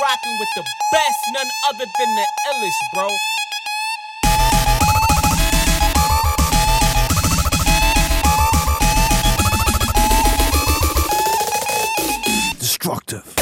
rocking with the best, none other than the illest, bro. Destructive.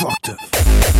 destructive.